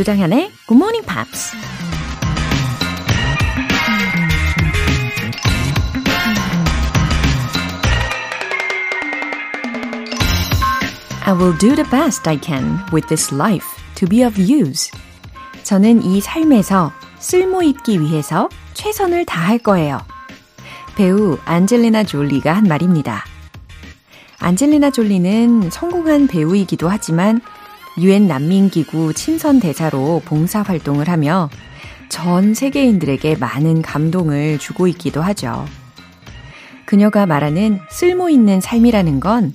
조장현의 Good Morning Pops. I will do the best I can with this life to be of use. 저는 이 삶에서 쓸모 있기 위해서 최선을 다할 거예요. 배우 안젤리나 졸리가 한 말입니다. 안젤리나 졸리는 성공한 배우이기도 하지만 유엔 난민기구 친선 대사로 봉사 활동을 하며 전 세계인들에게 많은 감동을 주고 있기도 하죠. 그녀가 말하는 쓸모 있는 삶이라는 건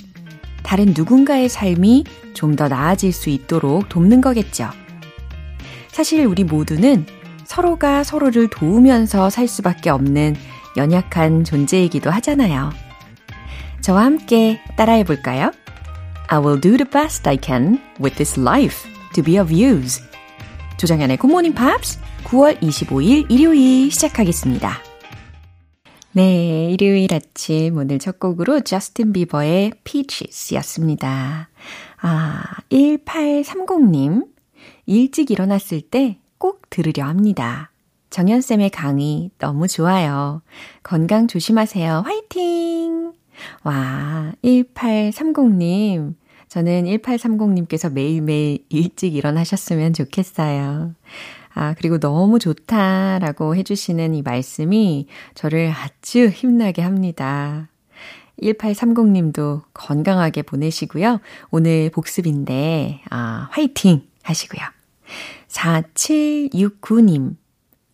다른 누군가의 삶이 좀 더 나아질 수 있도록 돕는 거겠죠. 사실 우리 모두는 서로가 서로를 도우면서 살 수밖에 없는 연약한 존재이기도 하잖아요. 저와 함께 따라해 볼까요? I will do the best I can with this life to be of use. 조정현의 Good Morning Pops 9월 25일 일요일 시작하겠습니다. 네, 일요일 아침 오늘 첫 곡으로 저스틴 비버의 Peaches 였습니다. 아, 1830님. 일찍 일어났을 때 꼭 들으려 합니다. 정연쌤의 강의 너무 좋아요. 건강 조심하세요. 화이팅! 와, 1830님. 저는 1830님께서 매일매일 일찍 일어나셨으면 좋겠어요. 아, 그리고 너무 좋다라고 해주시는 이 말씀이 저를 아주 힘나게 합니다. 1830님도 건강하게 보내시고요. 오늘 복습인데, 아, 화이팅 하시고요. 4769님.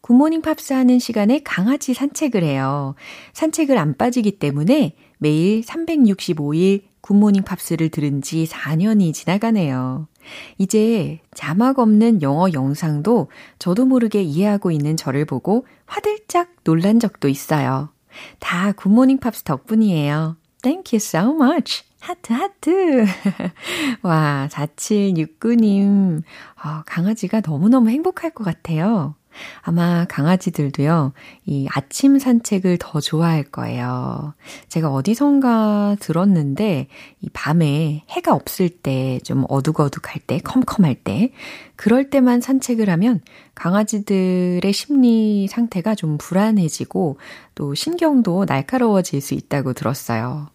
굿모닝 팝스 하는 시간에 강아지 산책을 해요. 산책을 안 빠지기 때문에 매일 365일 굿모닝 팝스를 들은 지 4년이 지나가네요. 이제 자막 없는 영어 영상도 저도 모르게 이해하고 있는 저를 보고 화들짝 놀란 적도 있어요. 다 굿모닝 팝스 덕분이에요. Thank you so much. 하트, 하트. 와, 4769님. 어, 강아지가 너무너무 행복할 것 같아요. 아마 강아지들도요, 이 아침 산책을 더 좋아할 거예요. 제가 어디선가 들었는데, 이 밤에 해가 없을 때, 좀 어둑어둑할 때, 컴컴할 때, 그럴 때만 산책을 하면 강아지들의 심리 상태가 좀 불안해지고, 또 신경도 날카로워질 수 있다고 들었어요.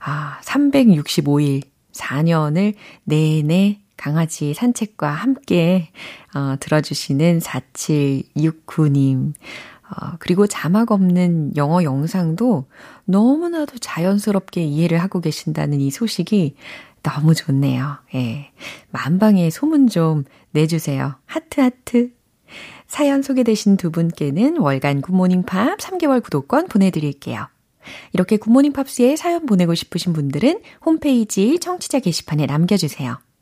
아, 365일, 4년을 내내 강아지 산책과 함께 어, 들어주시는 4769님. 어, 그리고 자막 없는 영어 영상도 너무나도 자연스럽게 이해를 하고 계신다는 이 소식이 너무 좋네요. 예. 만방에 소문 좀 내주세요. 하트, 하트. 사연 소개되신 두 분께는 월간 굿모닝 팝 3개월 구독권 보내드릴게요. 이렇게 굿모닝 팝스에 사연 보내고 싶으신 분들은 홈페이지 청취자 게시판에 남겨주세요.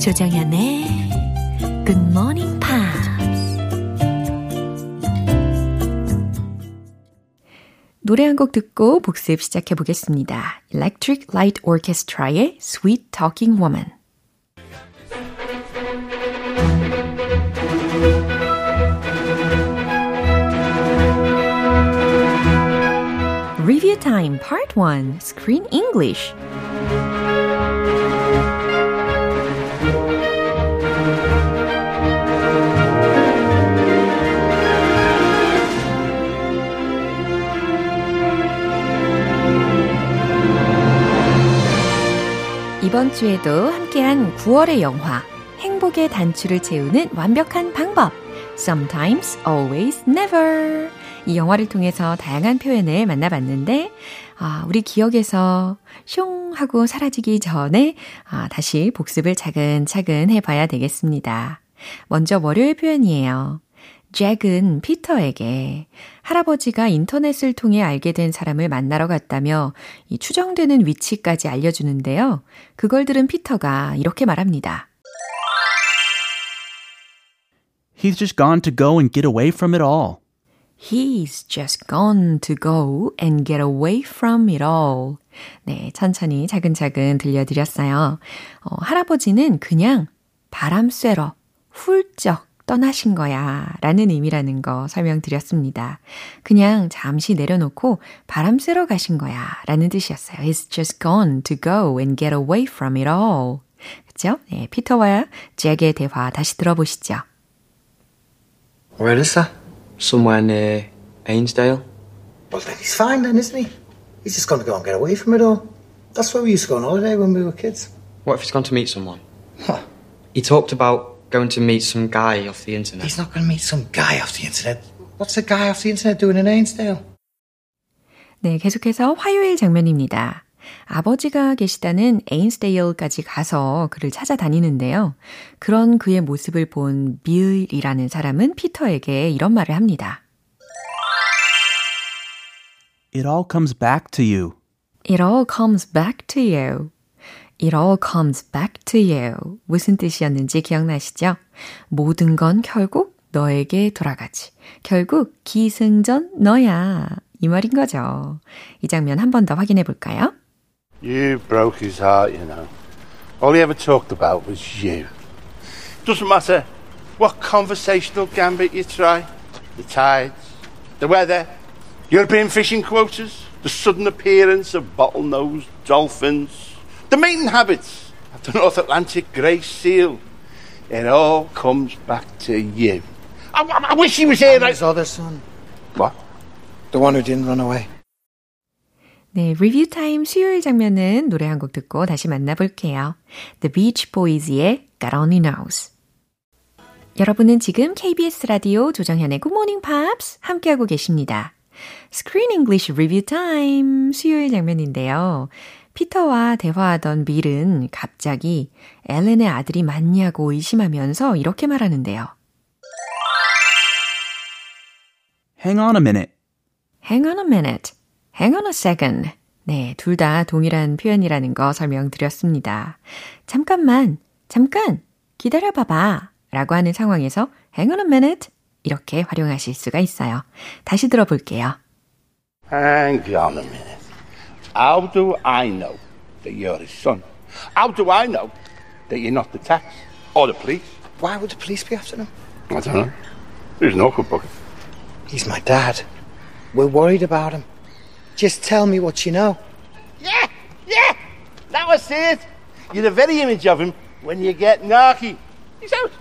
조정현의 Good Morning Pops. 노래 한 곡 듣고 복습 시작해 보겠습니다. Electric Light Orchestra의 Sweet Talking Woman. Review Time Part 1 Screen English 이번 주에도 함께한 9월의 영화 행복의 단추를 채우는 완벽한 방법 Sometimes, always, never 이 영화를 통해서 다양한 표현을 만나봤는데, 아, 우리 기억에서 슝 하고 사라지기 전에 아, 다시 복습을 차근차근 해봐야 되겠습니다. 먼저 월요일 표현이에요. 잭은 피터에게 할아버지가 인터넷을 통해 알게 된 사람을 만나러 갔다며 이 추정되는 위치까지 알려주는데요. 그걸 들은 피터가 이렇게 말합니다. He's just gone to go and get away from it all. He's just gone to go and get away from it all. 네, 천천히 차근차근 들려드렸어요. 어, 할아버지는 그냥 바람 쐬러 훌쩍 떠나신 거야 라는 의미라는 거 설명드렸습니다. 그냥 잠시 내려놓고 바람 쐬러 가신 거야 라는 뜻이었어요. He's just gone to go and get away from it all. 그쵸? 네, 피터와 잭의 대화 다시 들어보시죠. Where is that? Somewhere near Ainsdale? Well, then he's fine then, isn't he? He's just going to go and get away from it all. That's where we used to go on holiday when we were kids. What if he's gone to meet someone? Huh. He talked about going to meet some guy off the internet. He's not going to meet some guy off the internet. What's a guy off the internet doing in Ainsdale? 네, 계속해서 화요일 장면입니다. 아버지가 계시다는 에인스데일까지 가서 그를 찾아다니는데요. 그런 그의 모습을 본 빌이라는 사람은 피터에게 이런 말을 합니다. It all comes back to you. It all comes back to you. It all comes back to you. 무슨 뜻이었는지 기억나시죠? 모든 건 결국 너에게 돌아가지. 결국 기승전 너야. 이 말인 거죠. 이 장면 한 번 더 확인해 볼까요? You broke his heart, you know. All he ever talked about was you. Doesn't matter what conversational gambit you try. The tides, the weather, European fishing quotas, the sudden appearance of bottlenose dolphins, the mating habits of the North Atlantic grey seal. It all comes back to you. I, I, I wish he was here. His other son. What? The one who didn't run away. 네, 리뷰 타임 수요일 장면은 노래 한 곡 듣고 다시 만나볼게요. The Beach Boys의 God Only Knows. 여러분은 지금 KBS 라디오 조정현의 Good Morning Pops 함께하고 계십니다. Screen English Review Time 수요일 장면인데요. 피터와 대화하던 빌은 갑자기 엘렌의 아들이 맞냐고 의심하면서 이렇게 말하는데요. Hang on a minute. Hang on a minute. Hang on a second. 네, 둘 다 동일한 표현이라는 거 설명드렸습니다. 잠깐만, 잠깐, 기다려봐봐. 라고 하는 상황에서 hang on a minute. 이렇게 활용하실 수가 있어요. 다시 들어볼게요. Hang on a minute. How do I know that you're his son? How do I know that you're not the tax or the police? Why would the police be after him? I don't know. There's no good bucket. He's my dad. We're worried about him. Just tell me what you know. Yeah, yeah. Now I see it. You're the very image of him when you get narky. He's out.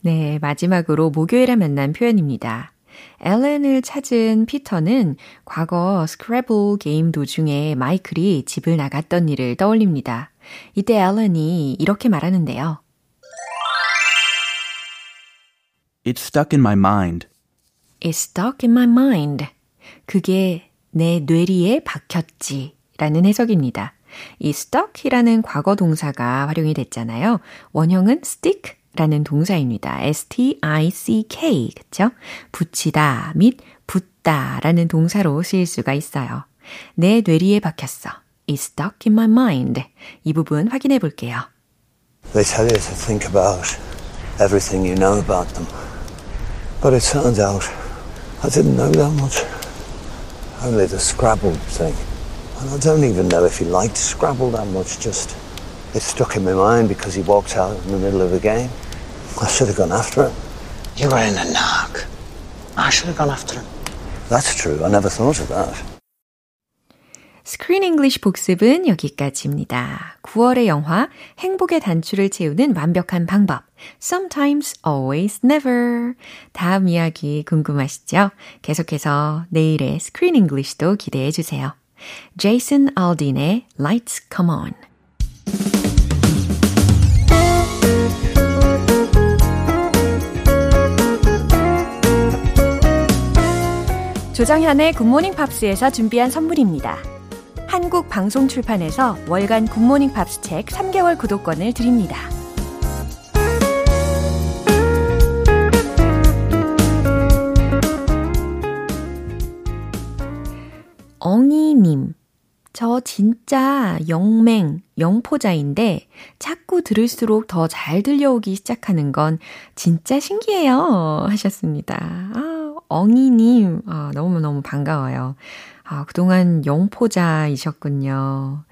네, 마지막으로 목요일에 만난 표현입니다. 엘렌을 찾은 피터는 과거 스크래블 게임 도중에 마이클이 집을 나갔던 일을 떠올립니다. 이때 엘렌이 이렇게 말하는데요. It's stuck in my mind. It's stuck in my mind. 그게 내 뇌리에 박혔지. 라는 해석입니다. 이 stuck이라는 과거 동사가 활용이 됐잖아요. 원형은 stick 라는 동사입니다. s-t-i-c-k. 그쵸? 붙이다 및 붙다 라는 동사로 쓰일 수가 있어요. 내 뇌리에 박혔어. It's stuck in my mind. 이 부분 확인해 볼게요. They tell you to think about everything you know about them. But it turns out I didn't know that much. Only the Scrabble thing. And I don't even know if he liked Scrabble that much, just it stuck in my mind because he walked out in the middle of the game. I should have gone after him. You were in the knock. I should have gone after him. That's true, I never thought of that. 스크린 잉글리시 복습은 여기까지입니다. 9월의 영화 행복의 단추를 채우는 완벽한 방법. Sometimes, always, never. 다음 이야기 궁금하시죠? 계속해서 내일의 스크린 잉글리시도 기대해 주세요. 제이슨 알딘의 Lights Come On. 조정현의 굿모닝 팝스에서 준비한 선물입니다. 한국 방송 출판에서 월간 굿모닝 팝스 책 3개월 구독권을 드립니다. 엉이님. 저 진짜 영맹, 영포자인데 자꾸 들을수록 더 잘 들려오기 시작하는 건 진짜 신기해요. 하셨습니다. 아, 엉이님. 아, 너무너무 반가워요. 아, 그동안 영포자이셨군요.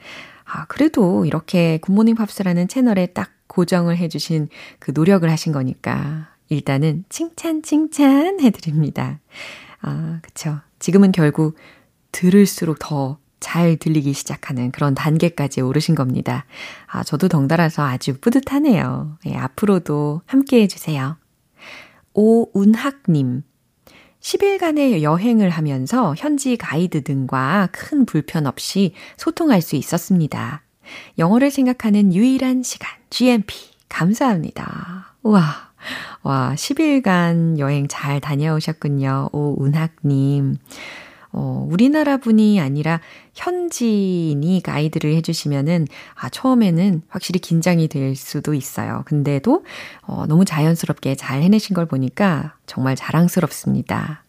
아, 그래도 이렇게 굿모닝 팝스라는 채널에 딱 고정을 해주신 그 노력을 하신 거니까 일단은 칭찬, 칭찬 해드립니다. 아, 그쵸. 지금은 결국 들을수록 더 잘 들리기 시작하는 그런 단계까지 오르신 겁니다. 아, 저도 덩달아서 아주 뿌듯하네요. 예, 앞으로도 함께 해주세요. 오운학님. 10일간의 여행을 하면서 현지 가이드 등과 큰 불편 없이 소통할 수 있었습니다. 영어를 생각하는 유일한 시간, GMP. 감사합니다. 우와. 와, 10일간 여행 잘 다녀오셨군요. 오운학님. 어, 우리나라 분이 아니라 현지인이 가이드를 해주시면은, 아, 처음에는 확실히 긴장이 될 수도 있어요. 근데도, 어, 너무 자연스럽게 잘 해내신 걸 보니까 정말 자랑스럽습니다.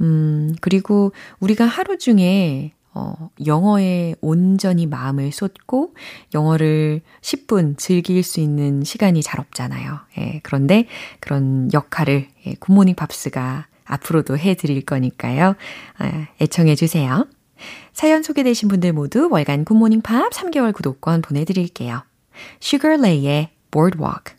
음, 그리고 우리가 하루 중에 어, 영어에 온전히 마음을 쏟고 영어를 10분 즐길 수 있는 시간이 잘 없잖아요. 예, 그런데 그런 역할을 예, 굿모닝 팝스가 앞으로도 해드릴 거니까요. 아, 애청해 주세요. 사연 소개되신 분들 모두 월간 굿모닝 팝 3개월 구독권 보내드릴게요. 슈거레이의 Boardwalk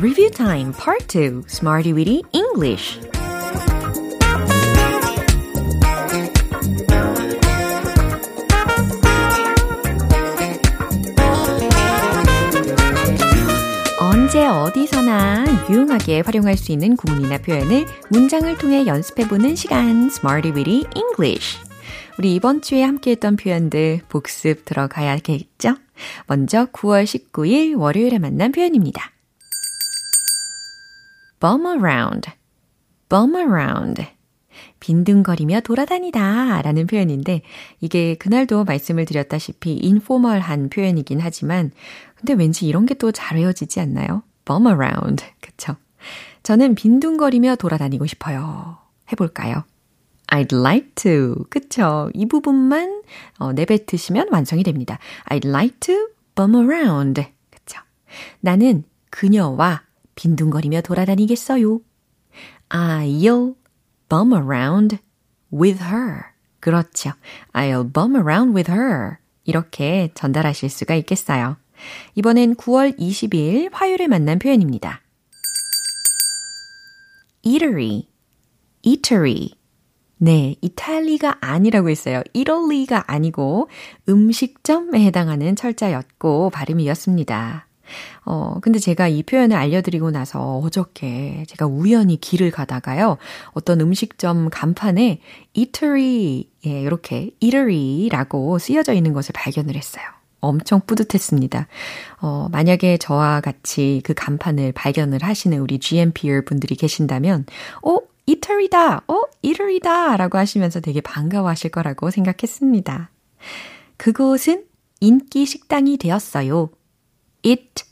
Review Time Part 2 Smarty Weedy English 언제 어디서나 유용하게 활용할 수 있는 구문이나 표현을 문장을 통해 연습해보는 시간 Smarty Weedy English 우리 이번 주에 함께했던 표현들 복습 들어가야겠죠? 먼저 9월 19일 월요일에 만난 표현입니다. bum around, bum around. 빈둥거리며 돌아다니다 라는 표현인데, 이게 그날도 말씀을 드렸다시피 인포멀한 표현이긴 하지만, 근데 왠지 이런 게 또 잘 외워지지 않나요? bum around. 그쵸? 저는 빈둥거리며 돌아다니고 싶어요. 해볼까요? I'd like to. 그쵸? 이 부분만 어, 내뱉으시면 완성이 됩니다. I'd like to bum around. 그쵸? 나는 그녀와 빈둥거리며 돌아다니겠어요. I'll bum around with her. 그렇죠. I'll bum around with her. 이렇게 전달하실 수가 있겠어요. 이번엔 9월 20일 화요일에 만난 표현입니다. eatery, eatery. 네, 이탈리가 아니라고 했어요. 이럴리가 아니고 음식점에 해당하는 철자였고 발음이었습니다. 어, 근데 제가 이 표현을 알려드리고 나서 어저께 제가 우연히 길을 가다가요. 어떤 음식점 간판에 eatery, 예, 이렇게 eatery라고 쓰여져 있는 것을 발견을 했어요. 엄청 뿌듯했습니다. 어, 만약에 저와 같이 그 간판을 발견을 하시는 우리 GMPR 분들이 계신다면, 어, 이터리다, 어, 이터리다 라고 하시면서 되게 반가워하실 거라고 생각했습니다. 그곳은 인기 식당이 되었어요. It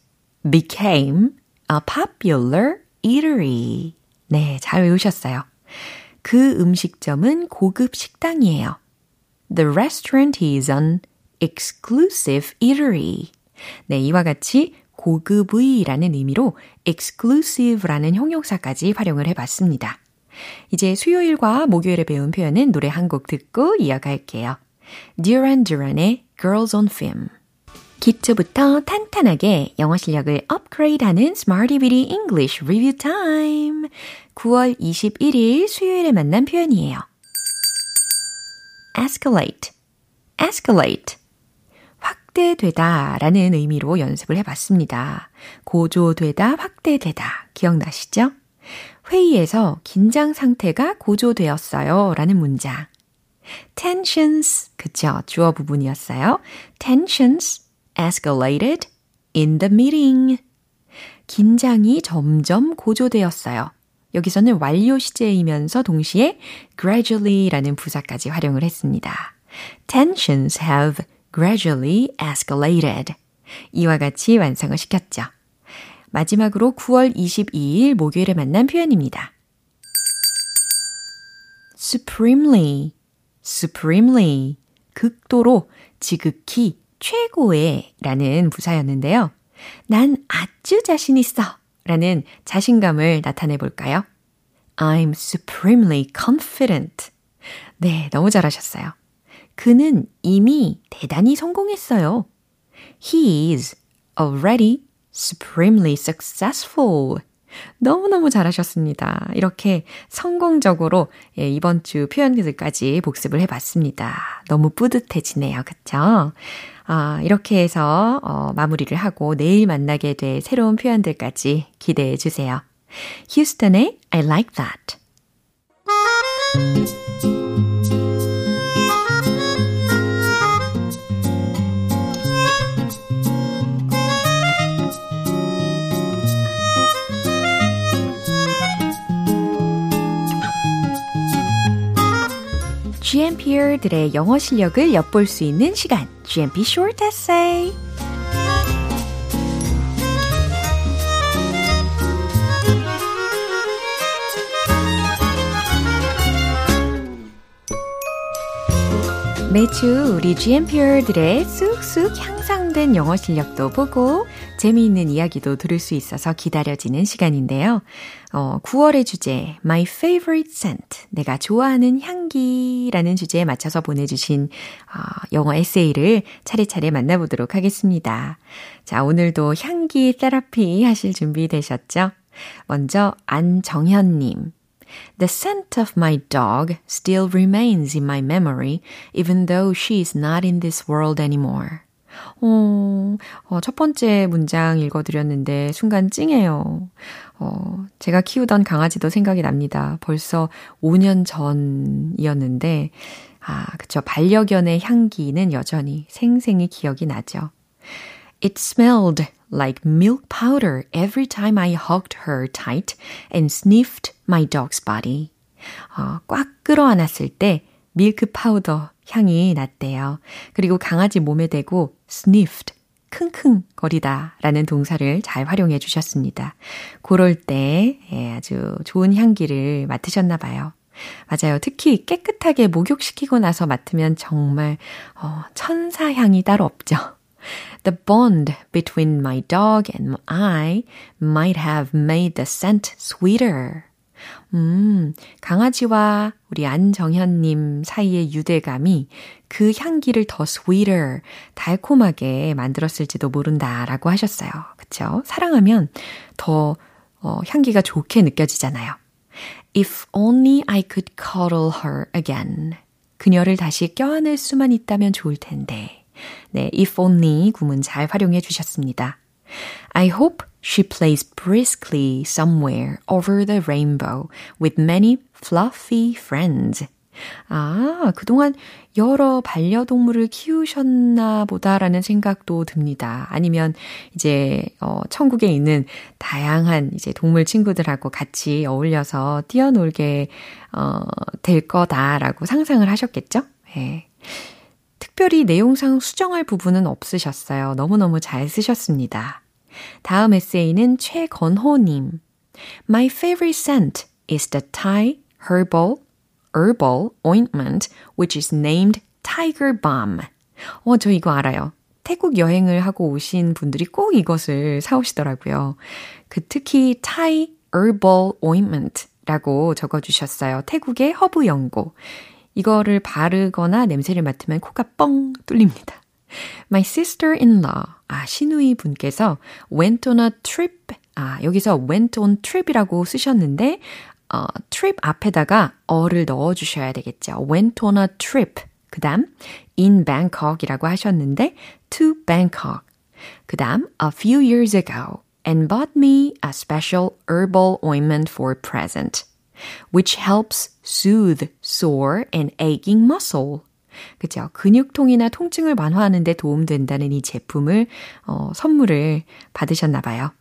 became a popular eatery. 네, 잘 외우셨어요. 그 음식점은 고급 식당이에요. The restaurant is an exclusive eatery. 네, 이와 같이 고급의라는 의미로 exclusive라는 형용사까지 활용을 해봤습니다. 이제 수요일과 목요일에 배운 표현은 노래 한 곡 듣고 이어갈게요. Duran Duran의 Girls on Film. 기초부터 탄탄하게 영어 실력을 업그레이드하는 Smarty Bitty English Review Time. 9월 21일 수요일에 만난 표현이에요. escalate, escalate. 확대되다 라는 의미로 연습을 해봤습니다. 고조되다, 확대되다. 기억나시죠? 회의에서 긴장 상태가 고조되었어요 라는 문장. tensions, 그쵸, 주어 부분이었어요. tensions escalated in the meeting. 긴장이 점점 고조되었어요. 여기서는 완료 시제이면서 동시에 gradually라는 부사까지 활용을 했습니다. Tensions have gradually escalated. 이와 같이 완성을 시켰죠. 마지막으로 9월 22일 목요일에 만난 표현입니다. supremely, supremely, 극도로, 지극히, 최고의 라는 부사였는데요. 난 아주 자신 있어 라는 자신감을 나타내 볼까요? I'm supremely confident. 네, 너무 잘하셨어요. 그는 이미 대단히 성공했어요. He is already supremely successful. 너무너무 잘하셨습니다. 이렇게 성공적으로 예, 이번 주 표현들까지 복습을 해봤습니다. 너무 뿌듯해지네요. 그쵸? 아, 이렇게 해서 어, 마무리를 하고 내일 만나게 될 새로운 표현들까지 기대해 주세요. 휴스턴의 I like that. GMPR들의 영어 실력을 엿볼 수 있는 시간, GMP Short Essay. 매주 우리 GMPR들의 쑥쑥 향 상된 영어 실력도 보고 재미있는 이야기도 들을 수 있어서 기다려지는 시간인데요. 어, 9월의 주제, My Favorite Scent, 내가 좋아하는 향기라는 주제에 맞춰서 보내주신 어, 영어 에세이를 차례차례 만나보도록 하겠습니다. 자, 오늘도 향기 테라피 하실 준비 되셨죠? 먼저 안정현님. The scent of my dog still remains in my memory, even though she is not in this world anymore. 어, 어, 첫 번째 문장 읽어드렸는데 순간 찡해요. 어, 제가 키우던 강아지도 생각이 납니다. 벌써 5년 전이었는데, 아, 그쵸. 반려견의 향기는 여전히 생생히 기억이 나죠. It smelled like milk powder every time I hugged her tight and sniffed my dog's body. 어, 꽉 끌어안았을 때 milk powder 향이 났대요. 그리고 강아지 몸에 대고 sniffed 킁킁거리다 라는 동사를 잘 활용해 주셨습니다. 그럴 때 예, 아주 좋은 향기를 맡으셨나 봐요. 맞아요. 특히 깨끗하게 목욕시키고 나서 맡으면 정말 어, 천사 향이 따로 없죠. The bond between my dog and I might have made the scent sweeter. 음, 강아지와 우리 안정현님 사이의 유대감이 그 향기를 더 sweeter, 달콤하게 만들었을지도 모른다라고 하셨어요. 그쵸? 사랑하면 더 어, 향기가 좋게 느껴지잖아요. If only I could cuddle her again. 그녀를 다시 껴안을 수만 있다면 좋을 텐데. 네, if only 구문 잘 활용해 주셨습니다. I hope she plays briskly somewhere over the rainbow with many fluffy friends. 아, 그동안 여러 반려동물을 키우셨나 보다라는 생각도 듭니다. 아니면 이제, 어, 천국에 있는 다양한 이제 동물 친구들하고 같이 어울려서 뛰어놀게, 어, 될 거다라고 상상을 하셨겠죠? 예. 네. 특별히 내용상 수정할 부분은 없으셨어요. 너무너무 잘 쓰셨습니다. 다음 에세이는 최건호님. My favorite scent is the Thai herbal herbal ointment which is named Tiger Balm. 어, 저 이거 알아요. 태국 여행을 하고 오신 분들이 꼭 이것을 사오시더라고요. 그 특히 Thai herbal ointment 라고 적어주셨어요. 태국의 허브 연고. 이거를 바르거나 냄새를 맡으면 코가 뻥 뚫립니다. My sister-in-law, 아, 시누이 분께서 went on a trip, 아, 여기서 went on trip이라고 쓰셨는데, 어, trip 앞에다가 a를 넣어 주셔야 되겠죠. went on a trip. 그 다음, in Bangkok이라고 하셨는데, to Bangkok. 그 다음, a few years ago, and bought me a special herbal ointment for present. which helps soothe sore and aching muscle. 그죠? 근육통이나 통증을 완화하는 데 도움된다는 이 제품을 어, 선물을 받으셨나 봐요.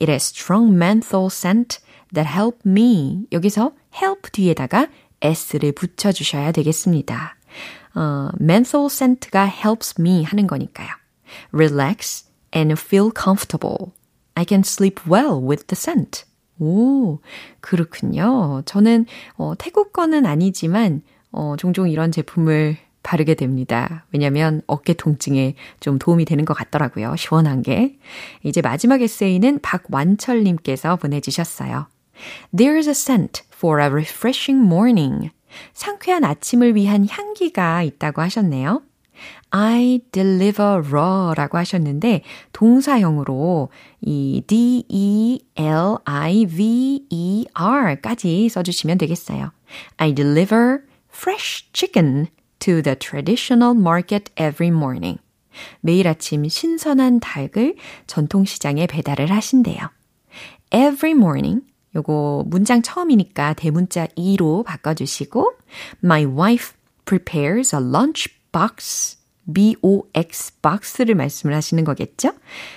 It has strong menthol scent that help me. 여기서 help 뒤에다가 s를 붙여주셔야 되겠습니다. 어, menthol scent가 helps me 하는 거니까요. relax and feel comfortable. I can sleep well with the scent. 오, 그렇군요. 저는 어, 태국 거는 아니지만 어, 종종 이런 제품을 바르게 됩니다. 왜냐면 어깨 통증에 좀 도움이 되는 것 같더라고요. 시원한 게. 이제 마지막 에세이는 박완철님께서 보내주셨어요. There's a scent for a refreshing morning. 상쾌한 아침을 위한 향기가 있다고 하셨네요. I deliver raw라고 하셨는데 동사형으로 이 D-E-L-I-V-E-R까지 써주시면 되겠어요. I deliver fresh chicken to the traditional market every morning. 매일 아침 신선한 닭을 전통시장에 배달을 하신대요. Every morning. 요거 문장 처음이니까 대문자 2로 바꿔주시고 My wife prepares a lunch box. B-O-X box를 말씀을 하시는 거겠죠?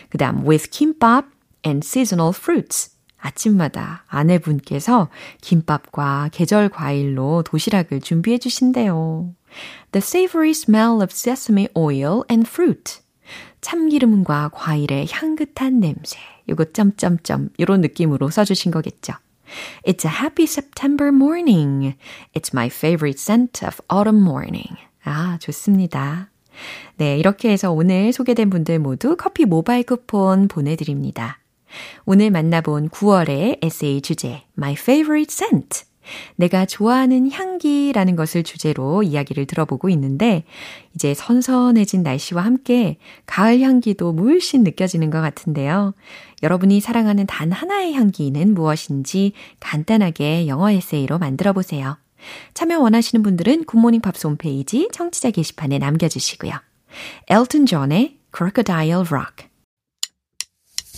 그 다음 with kimbap and seasonal fruits. 아침마다 아내분께서 김밥과 계절 과일로 도시락을 준비해 주신대요. The savory smell of sesame oil and fruit. 참기름과 과일의 향긋한 냄새. 요거 점점점 요런 느낌으로 써 주신 거겠죠. It's a happy September morning. It's my favorite scent of autumn morning. 아, 좋습니다. 네, 이렇게 해서 오늘 소개된 분들 모두 커피 모바일 쿠폰 보내드립니다. 오늘 만나본 9월의 에세이 주제, My Favorite Scent. 내가 좋아하는 향기라는 것을 주제로 이야기를 들어보고 있는데, 이제 선선해진 날씨와 함께 가을 향기도 물씬 느껴지는 것 같은데요. 여러분이 사랑하는 단 하나의 향기는 무엇인지 간단하게 영어 에세이로 만들어 보세요. 참여 원하시는 분들은 굿모닝 팝스 홈페이지 청취자 게시판에 남겨주시고요. 엘튼 존의 Crocodile Rock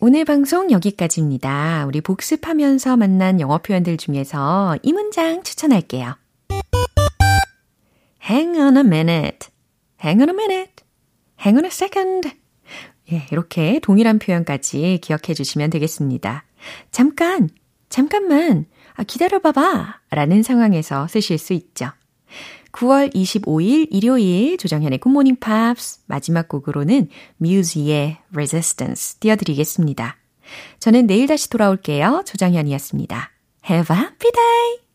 오늘 방송 여기까지입니다. 우리 복습하면서 만난 영어 표현들 중에서 이 문장 추천할게요. Hang on a minute. Hang on a minute. Hang on a second. 예, 이렇게 동일한 표현까지 기억해 주시면 되겠습니다. 잠깐, 잠깐만, 아, 기다려봐봐. 라는 상황에서 쓰실 수 있죠. 9월 25일 일요일 조정현의 굿모닝 팝스 마지막 곡으로는 뮤지의 Resistance 띄워드리겠습니다. 저는 내일 다시 돌아올게요. 조정현이었습니다. Have a happy day!